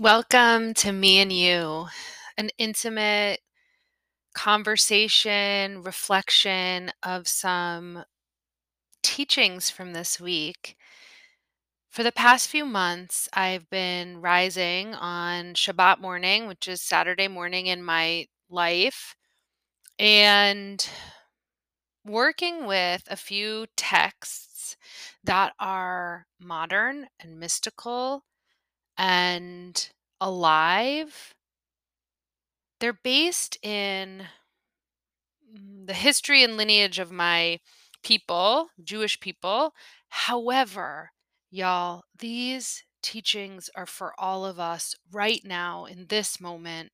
Welcome to Me and You, an intimate conversation, reflection of some teachings from this week. For the past few months, I've been rising on Shabbat morning, which is Saturday morning in my life, and working with a few texts that are modern and mystical and alive. They're based in mm, the history and lineage of my people, Jewish people. However, y'all, these teachings are for all of us right now in this moment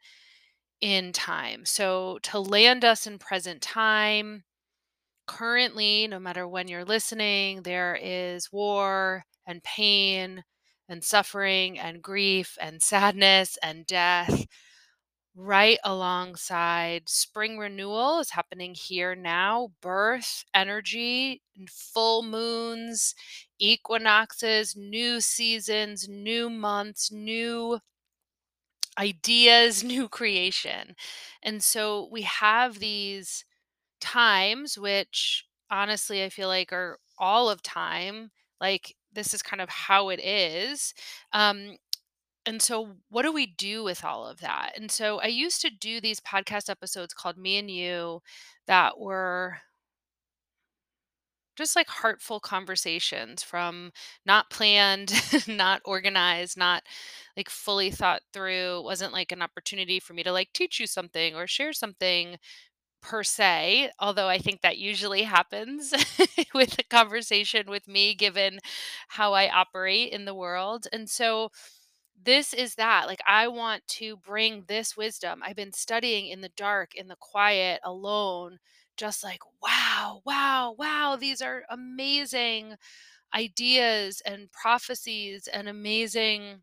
in time. So to land us in present time, currently, no matter when you're listening, there is war and pain and suffering and grief and sadness and death right alongside spring renewal is happening here now birth energy full moons equinoxes new seasons new months new ideas new creation. And so we have these times which honestly i feel like are all of time like this is kind of how it is um and so what do we do with all of that? And so I used to do these podcast episodes called Me and You that were just like heartful conversations from not planned, not organized, not like fully thought through. It wasn't like an opportunity for me to like teach you something or share something per se, although I think that usually happens with a conversation with me, given how I operate in the world. And so this is that. Like, I want to bring this wisdom. I've been studying in the dark, in the quiet, alone, just like, wow, wow, wow, these are amazing ideas and prophecies and amazing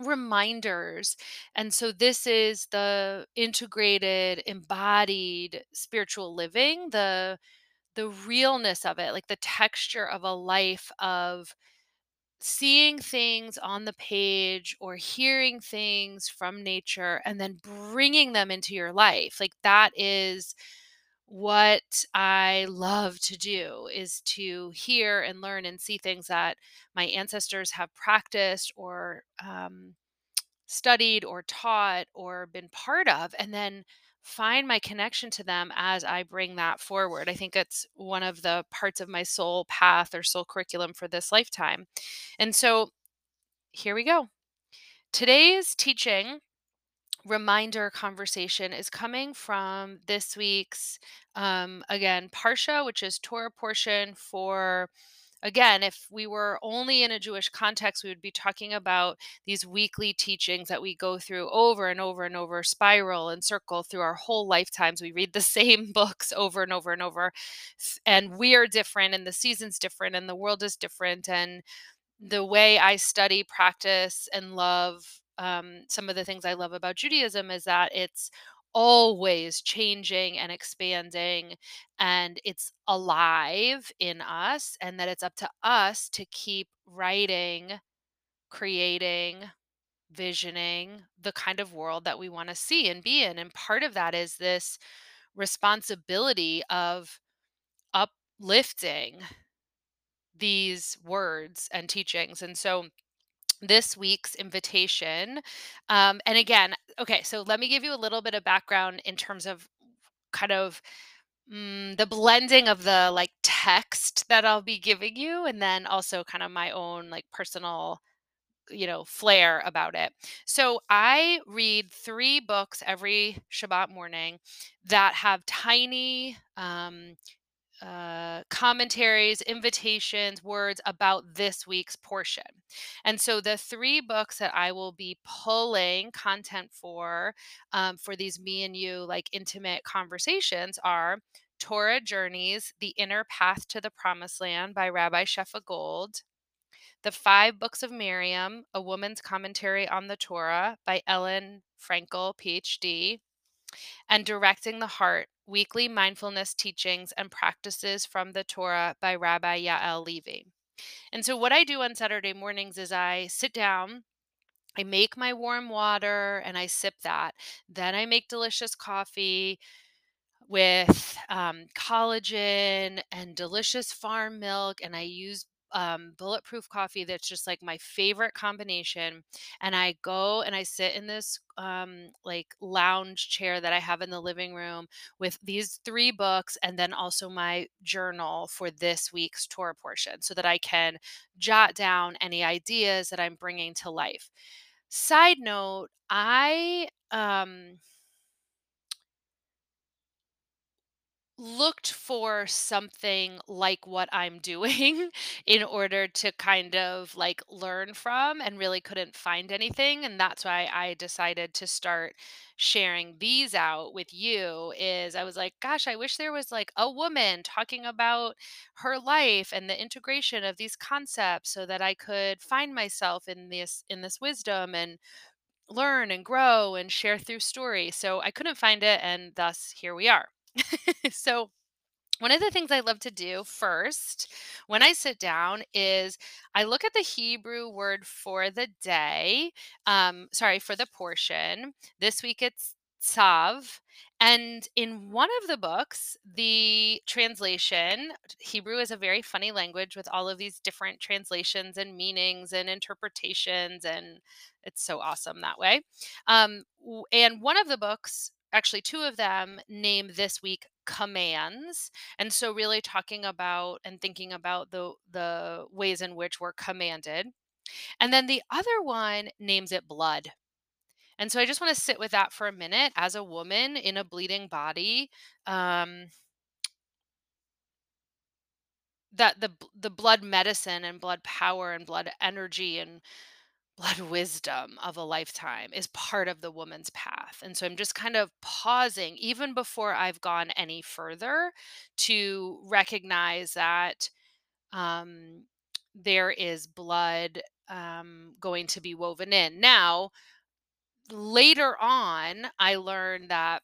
reminders. And so this is the integrated, embodied spiritual living, the the realness of it, like the texture of a life of seeing things on the page or hearing things from nature and then bringing them into your life. Like that is what I love to do is to hear and learn and see things that my ancestors have practiced or um, studied or taught or been part of, and then find my connection to them as I bring that forward. I think it's one of the parts of my soul path or soul curriculum for this lifetime. And so here we go. Today's teaching reminder conversation is coming from this week's um again parsha which is torah portion for again if we were only in a jewish context we would be talking about these weekly teachings that we go through over and over and over spiral and circle through our whole lifetimes. We read the same books over and over and over and we are different and the season's different and the world is different and the way I study, practice, and love um, some of the things I love about Judaism is that it's always changing and expanding and it's alive in us, and that it's up to us to keep writing, creating, visioning the kind of world that we want to see and be in. And part of that is this responsibility of uplifting these words and teachings. And so this week's invitation, um, and again, okay, so let me give you a little bit of background in terms of kind of mm, the blending of the like text that I'll be giving you, and then also kind of my own like personal you know flair about it. So i read three books every shabbat morning that have tiny um, uh, commentaries, invitations, words about this week's portion. And so the three books that I will be pulling content for um, for these me and you like intimate conversations are Torah Journeys, The Inner Path to the Promised Land by Rabbi Shefa Gold. The Five Books of Miriam, A Woman's Commentary on the Torah by Ellen Frankel, PhD and Directing the Heart Weekly Mindfulness Teachings and Practices from the Torah by Rabbi Yael Levy. And so, what I do on Saturday mornings is I sit down I make my warm water and I sip that. Then I make delicious coffee with um, collagen and delicious farm milk. And I use um, bulletproof coffee that's just like my favorite combination. And I go and I sit in this um, like lounge chair that I have in the living room with these three books and then also my journal for this week's Torah portion so that I can jot down any ideas that I'm bringing to life. Side note, I um looked for something like what I'm doing in order to kind of like learn from and really couldn't find anything and that's why I decided to start sharing these out with you is I was like gosh I wish there was like a woman talking about her life and the integration of these concepts so that I could find myself in this in this wisdom and learn and grow and share through story. So I couldn't find it, and thus here we are. so one of the things I love to do first when I sit down is I look at the Hebrew word for the day, um, sorry, for the portion. This week it's tzav. And in one of the books, the translation, Hebrew is a very funny language with all of these different translations and meanings and interpretations. And it's so awesome that way. Um, and one of the books, actually, two of them name this week commands and so really talking about and thinking about the the ways in which we're commanded and then the other one names it blood and so i just want to sit with that for a minute as a woman in a bleeding body um that the the blood medicine and blood power and blood energy and blood wisdom of a lifetime is part of the woman's path. And so I'm just kind of pausing even before I've gone any further to recognize that um, there is blood um, going to be woven in. Now, later on, I learned that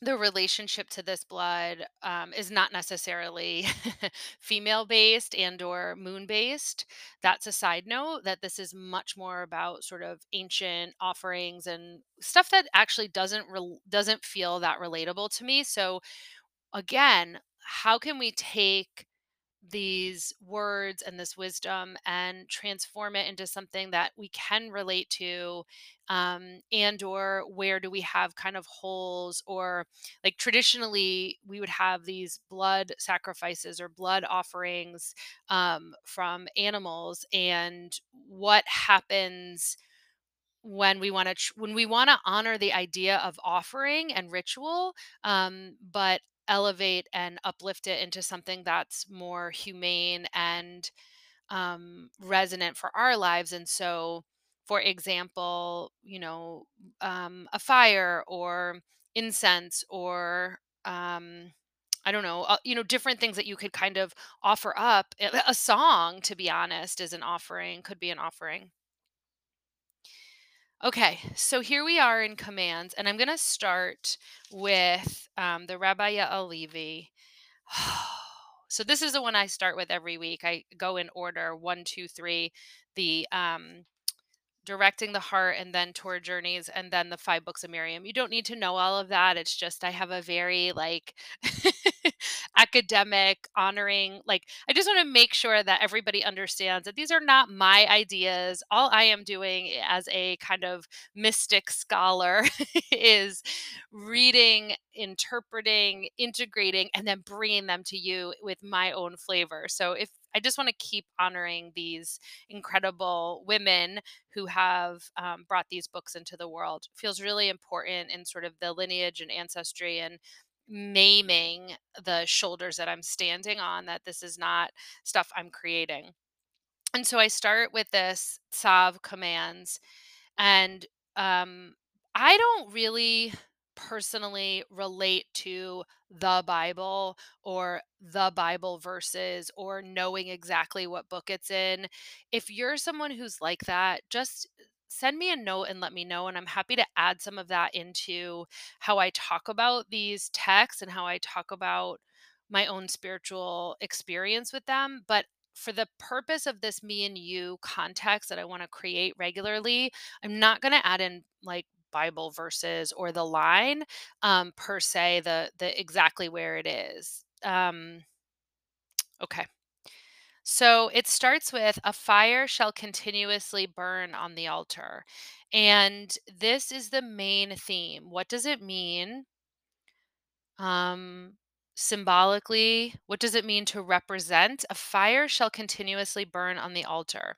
the relationship to this blood um, is not necessarily female based and or moon based that's a side note that this is much more about sort of ancient offerings and stuff that actually doesn't rel doesn't feel that relatable to me. So again how can we take these words and this wisdom and transform it into something that we can relate to um, and or where do we have kind of holes or like traditionally we would have these blood sacrifices or blood offerings um, from animals and what happens when we want to tr- when we want to honor the idea of offering and ritual um, but elevate and uplift it into something that's more humane and um, resonant for our lives and so for example you know um, a fire or incense or um, i don't know uh, you know different things that you could kind of offer up. A a song to be honest is an offering could be an offering Okay, so here we are in commands, and I'm going to start with um, the Rabbi Levy. so this is the one I start with every week. I go in order one, two, three. The um, directing the heart and then Torah Journeys and then the five books of miriam. You don't need to know all of that it's just i have a very like academic honoring like i just want to make sure that everybody understands that these are not my ideas. All i am doing as a kind of mystic scholar is reading interpreting integrating and then bringing them to you with my own flavor. So if I just want to keep honoring these incredible women who have um, brought these books into the world. Feels really important in sort of the lineage and ancestry and naming the shoulders that I'm standing on, that this is not stuff I'm creating. And so I start with this Tzav commands and um, I don't really personally relate to the Bible or the Bible verses or knowing exactly what book it's in. If you're someone who's like that, just send me a note and let me know. And I'm happy to add some of that into how I talk about these texts and how I talk about my own spiritual experience with them. But for the purpose of this me and you context that I want to create regularly, I'm not going to add in like Bible verses or the line um, per se, the the exactly where it is. Um, okay. So it starts with a fire shall continuously burn on the altar. And this is the main theme. What does it mean? Um, symbolically, what does it mean to represent? A fire shall continuously burn on the altar.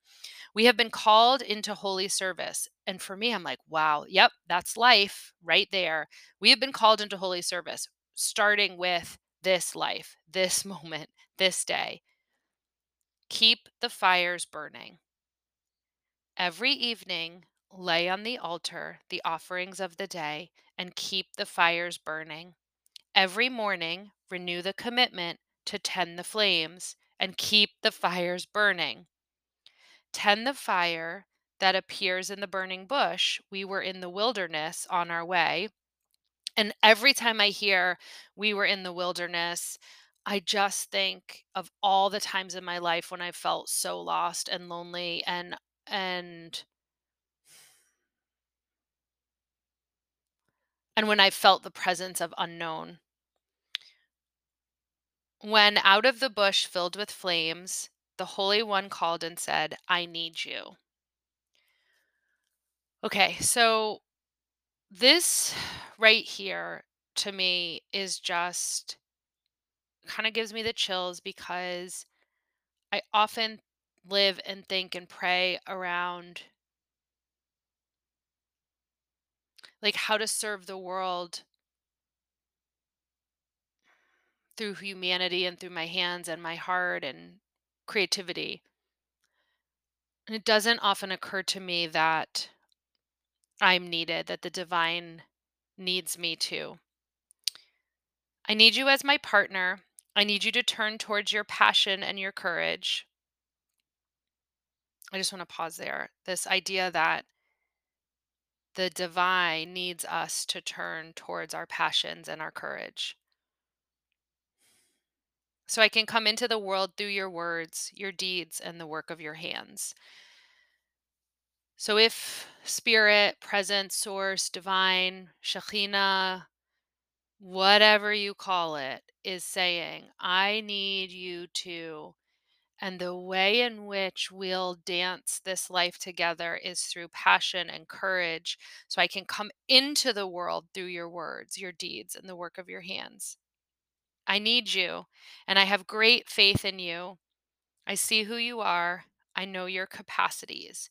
We have been called into holy service. And for me, I'm like, wow, yep, that's life right there. We have been called into holy service, starting with this life, this moment, this day. Keep the fires burning. Every evening, lay on the altar the offerings of the day and keep the fires burning. Every morning, renew the commitment to tend the flames and keep the fires burning. Tend the fire that appears in the burning bush. We were in the wilderness on our way. And every time I hear we were in the wilderness, I just think of all the times in my life when I felt so lost and lonely and and and when I felt the presence of unknown. When out of the bush filled with flames, the Holy One called and said, I need you. Okay, so this right here to me is just kind of gives me the chills because I often live and think and pray around like how to serve the world through humanity and through my hands and my heart and creativity. And it doesn't often occur to me that I'm needed, that the divine needs me too. I need you as my partner. I need you to turn towards your passion and your courage. I just want to pause there. This idea that the divine needs us to turn towards our passions and our courage. So I can come into the world through your words, your deeds, and the work of your hands. So if spirit, presence, source, divine, Shekhinah, whatever you call it, is saying, I need you to and the way in which we'll dance this life together is through passion and courage. So I can come into the world through your words, your deeds, and the work of your hands. I need you, and I have great faith in you. I see who you are, I know your capacities.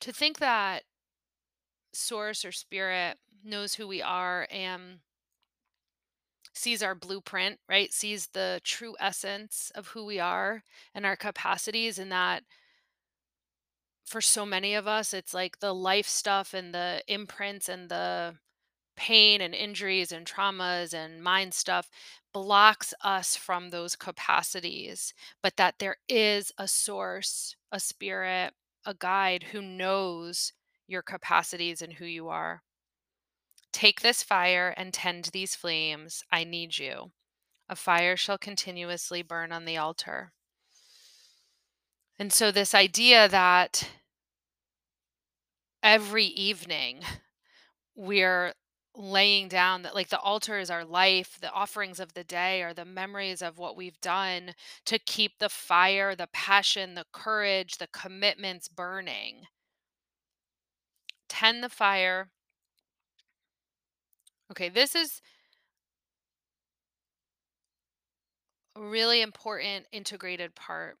To think that source or spirit knows who we are and sees our blueprint, right? Sees the true essence of who we are and our capacities, and that for so many of us, it's like the life stuff and the imprints and the pain and injuries and traumas and mind stuff blocks us from those capacities, but that there is a source, a spirit, a guide who knows your capacities and who you are. Take this fire and tend these flames. I need you. A fire shall continuously burn on the altar. And so, this idea that every evening we're laying down that like the altar is our life, the offerings of the day are the memories of what we've done to keep the fire, the passion, the courage, the commitments burning. Tend the fire. Okay, this is a really important integrated part.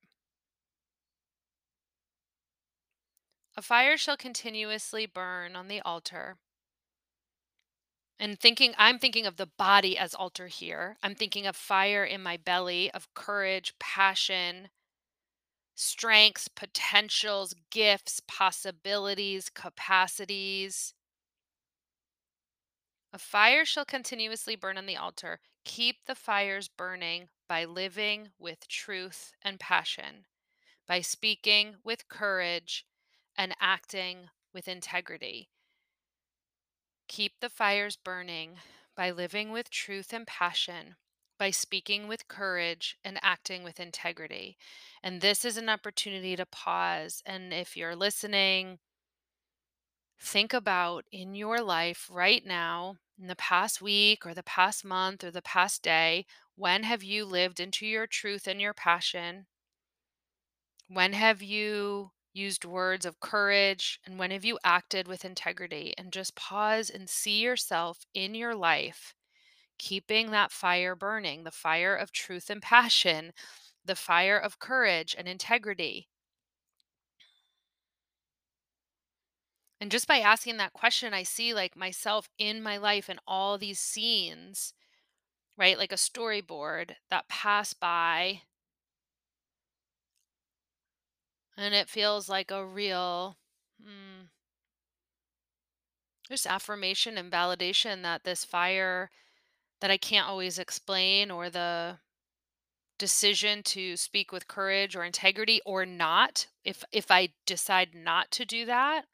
A fire shall continuously burn on the altar. And thinking, I'm thinking of the body as altar here. I'm thinking of fire in my belly, of courage, passion, strengths, potentials, gifts, possibilities, capacities. A fire shall continuously burn on the altar. Keep the fires burning by living with truth and passion, by speaking with courage and acting with integrity. Keep the fires burning by living with truth and passion, by speaking with courage and acting with integrity. And this is an opportunity to pause. And if you're listening, think about in your life right now, in the past week or the past month or the past day, when have you lived into your truth and your passion? When have you used words of courage? And when have you acted with integrity? And just pause and see yourself in your life keeping that fire burning, the fire of truth and passion, the fire of courage and integrity. And just by asking that question, I see like myself in my life and all these scenes, right? Like a storyboard that pass by. And it feels like a real, mm, just affirmation and validation that this fire that I can't always explain or the decision to speak with courage or integrity or not if if i decide not to do that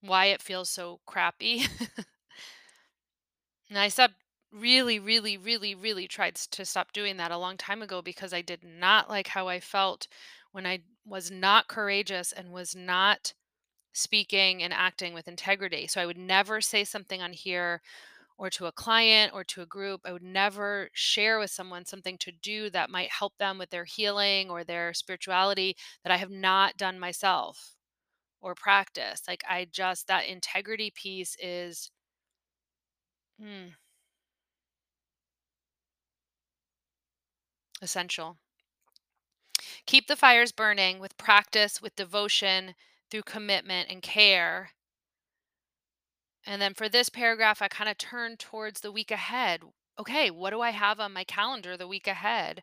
why it feels so crappy. And i stopped really really really really tried to stop doing that a long time ago because i did not like how i felt when i was not courageous and was not speaking and acting with integrity. So i would never say something on here or to a client or to a group, I would never share with someone something to do that might help them with their healing or their spirituality that I have not done myself or practice. Like, I just, that integrity piece is mm, essential. Keep the fires burning with practice, with devotion, through commitment and care. And then for this paragraph, I kind of turn towards the week ahead. Okay, what do I have on my calendar the week ahead?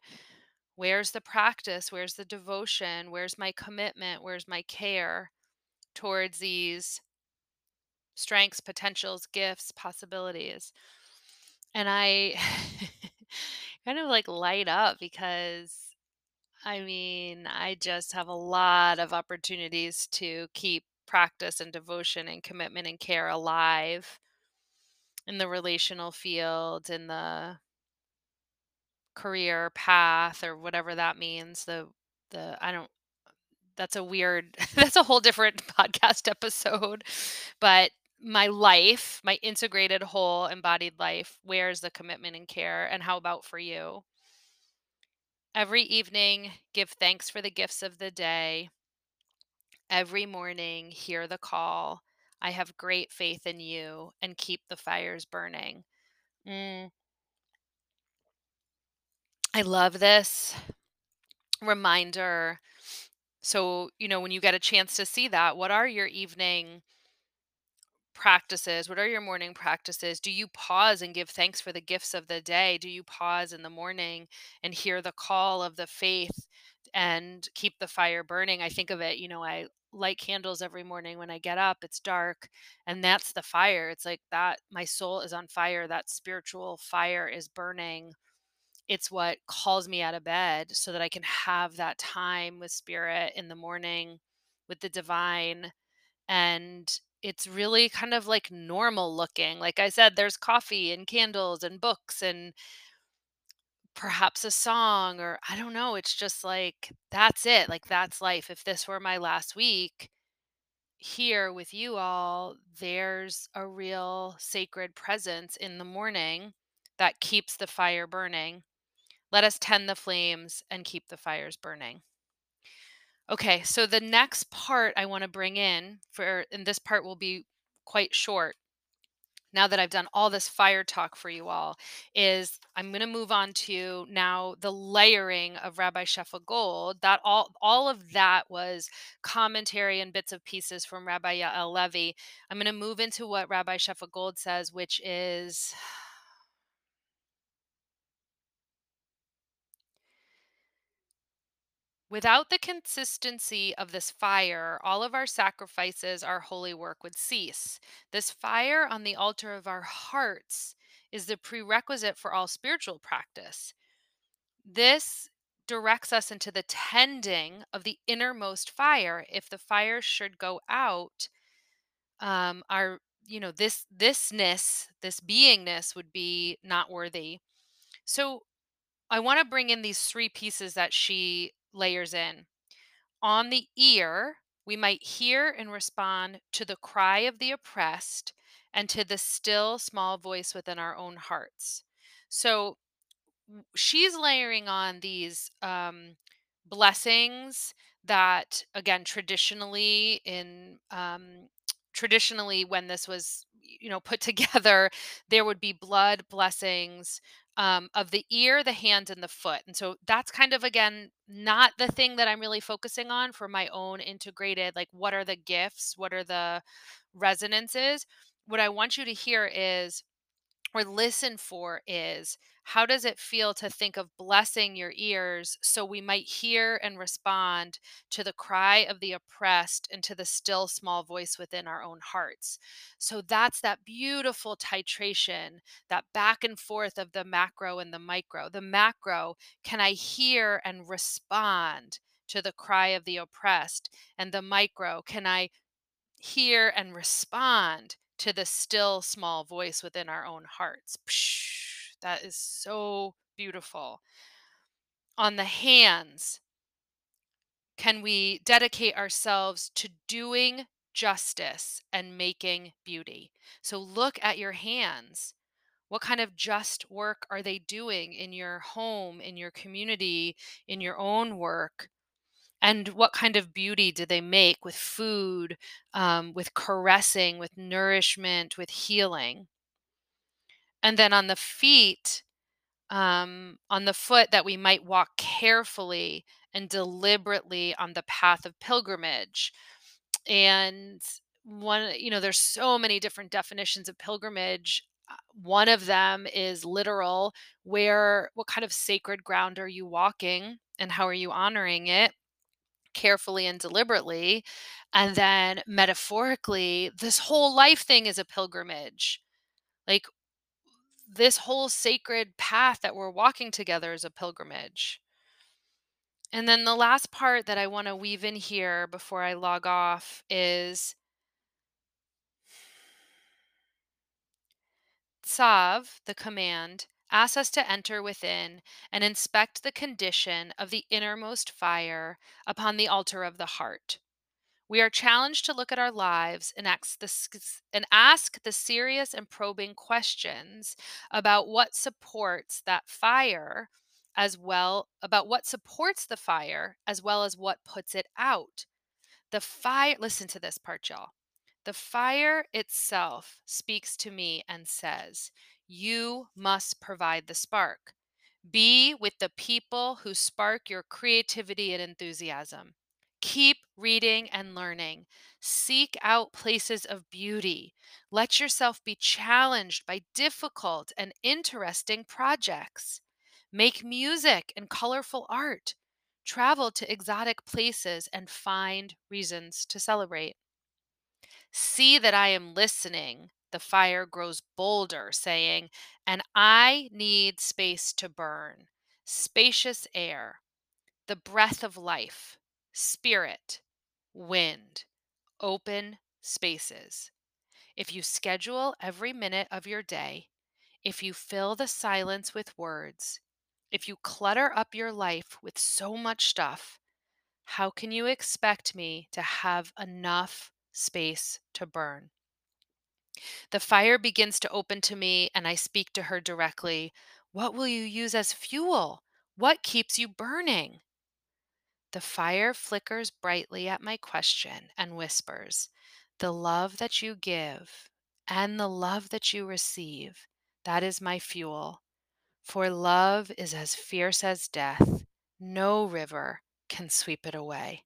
Where's the practice? Where's the devotion? Where's my commitment? Where's my care towards these strengths, potentials, gifts, possibilities? And I kind of like light up because I mean, I just have a lot of opportunities to keep practice and devotion and commitment and care alive in the relational field, in the career path or whatever that means. The the I don't that's a weird that's a whole different podcast episode but my life my integrated whole embodied life where's the commitment and care and how about for you? Every evening give thanks for the gifts of the day. Every morning hear the call i have great faith in you and keep the fires burning. Mm, i love this reminder so you know when you get a chance to see that what are your evening practices? What are your morning practices? Do you pause and give thanks for the gifts of the day? Do you pause in the morning and hear the call of the faith and keep the fire burning? I think of it, you know, I light candles every morning when I get up. It's dark and that's the fire. It's like that my soul is on fire. That spiritual fire is burning. It's what calls me out of bed so that I can have that time with spirit in the morning with the divine and it's really kind of like normal looking. Like I said, there's coffee and candles and books and perhaps a song, or I don't know. It's just like that's it. Like that's life. If this were my last week here with you all, there's a real sacred presence in the morning that keeps the fire burning. Let us tend the flames and keep the fires burning. Okay, so the next part I want to bring in for, and this part will be quite short now that I've done all this fire talk for you all, is I'm going to move on to now the layering of Rabbi Shefa Gold. That all all of that was commentary and bits of pieces from Rabbi Yael Levy. I'm going to move into what Rabbi Shefa Gold says, which is Without the consistency of this fire, all of our sacrifices, our holy work would cease. This fire on the altar of our hearts is the prerequisite for all spiritual practice. This directs us into the tending of the innermost fire. If the fire should go out, um, our you know this thisness this beingness would be not worthy so i want to bring in these three pieces that she layers in. On the ear we might hear and respond to the cry of the oppressed and to the still small voice within our own hearts. So she's layering on these um, blessings that again traditionally in um, traditionally when this was you know put together there would be blood blessings um, of the ear the hand and the foot and so that's kind of again not the thing that i'm really focusing on for my own integrated like what are the gifts what are the resonances. What i want you to hear is or listen for is how does it feel to think of blessing your ears so we might hear and respond to the cry of the oppressed and to the still small voice within our own hearts? So that's that beautiful titration, that back and forth of the macro and the micro. The macro, can I hear and respond? To the cry of the oppressed, and the micro, can I hear and respond to the still small voice within our own hearts. Psh, that is so beautiful. On the hands, can we dedicate ourselves to doing justice and making beauty? So look at your hands. What kind of just work are they doing in your home, in your community, in your own work? And what kind of beauty do they make with food um, with caressing with nourishment with healing? And then on the feet um, on the foot that we might walk carefully and deliberately on the path of pilgrimage. And one you know there's so many different definitions of pilgrimage. Uh, one of them is literal where what kind of sacred ground are you walking and how are you honoring it carefully and deliberately. And then metaphorically, this whole life thing is a pilgrimage. Like this whole sacred path that we're walking together is a pilgrimage. And then the last part that I want to weave in here before I log off is Tsav, the command, asks us to enter within and inspect the condition of the innermost fire upon the altar of the heart. We are challenged to look at our lives and ask the, and ask the serious and probing questions about what supports that fire as well about what supports the fire as well as what puts it out. The fire listen to this part y'all. The fire itself speaks to me and says, "You must provide the spark. Be with the people who spark your creativity and enthusiasm. Keep reading and learning. Seek out places of beauty. Let yourself be challenged by difficult and interesting projects. Make music and colorful art. Travel to exotic places and find reasons to celebrate. See that I am listening. The fire grows bolder, saying, And I need space to burn, spacious air, the breath of life, spirit, wind, open spaces. If you schedule every minute of your day, if you fill the silence with words, if you clutter up your life with so much stuff, how can you expect me to have enough space to burn? The fire begins to open to me, and I speak to her directly. What will you use as fuel? What keeps you burning? The fire flickers brightly at my question and whispers, The love that you give and the love that you receive, that is my fuel. For love is as fierce as death. No river can sweep it away.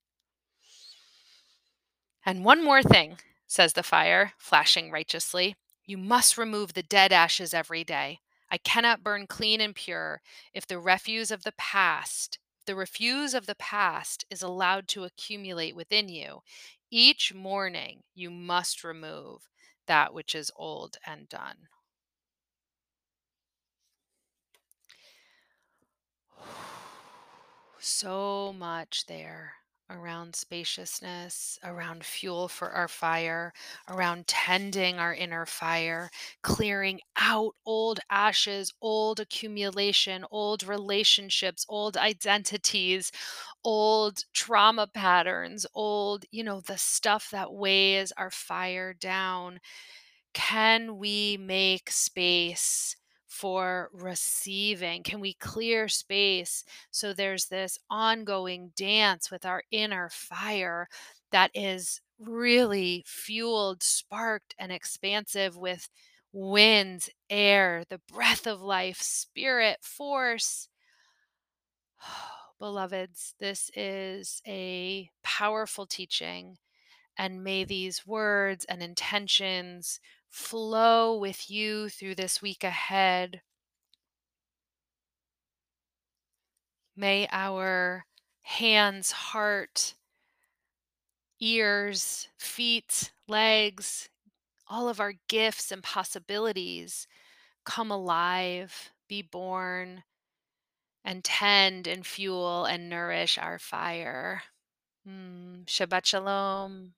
And one more thing, says the fire, flashing righteously. You must remove the dead ashes every day. I cannot burn clean and pure if the refuse of the past, the refuse of the past is allowed to accumulate within you. Each morning you must remove that which is old and done. So much there. Around spaciousness, around fuel for our fire, around tending our inner fire, clearing out old ashes, old accumulation, old relationships, old identities, old trauma patterns, old, you know, the stuff that weighs our fire down. Can we make space for receiving? Can we clear space so there's this ongoing dance with our inner fire that is really fueled, sparked, and expansive with wind, air, the breath of life, spirit, force? Beloveds, this is a powerful teaching and may these words and intentions flow with you through this week ahead. May our hands, heart, ears, feet, legs, all of our gifts and possibilities come alive, be born, and tend and fuel and nourish our fire. Mm, Shabbat Shalom.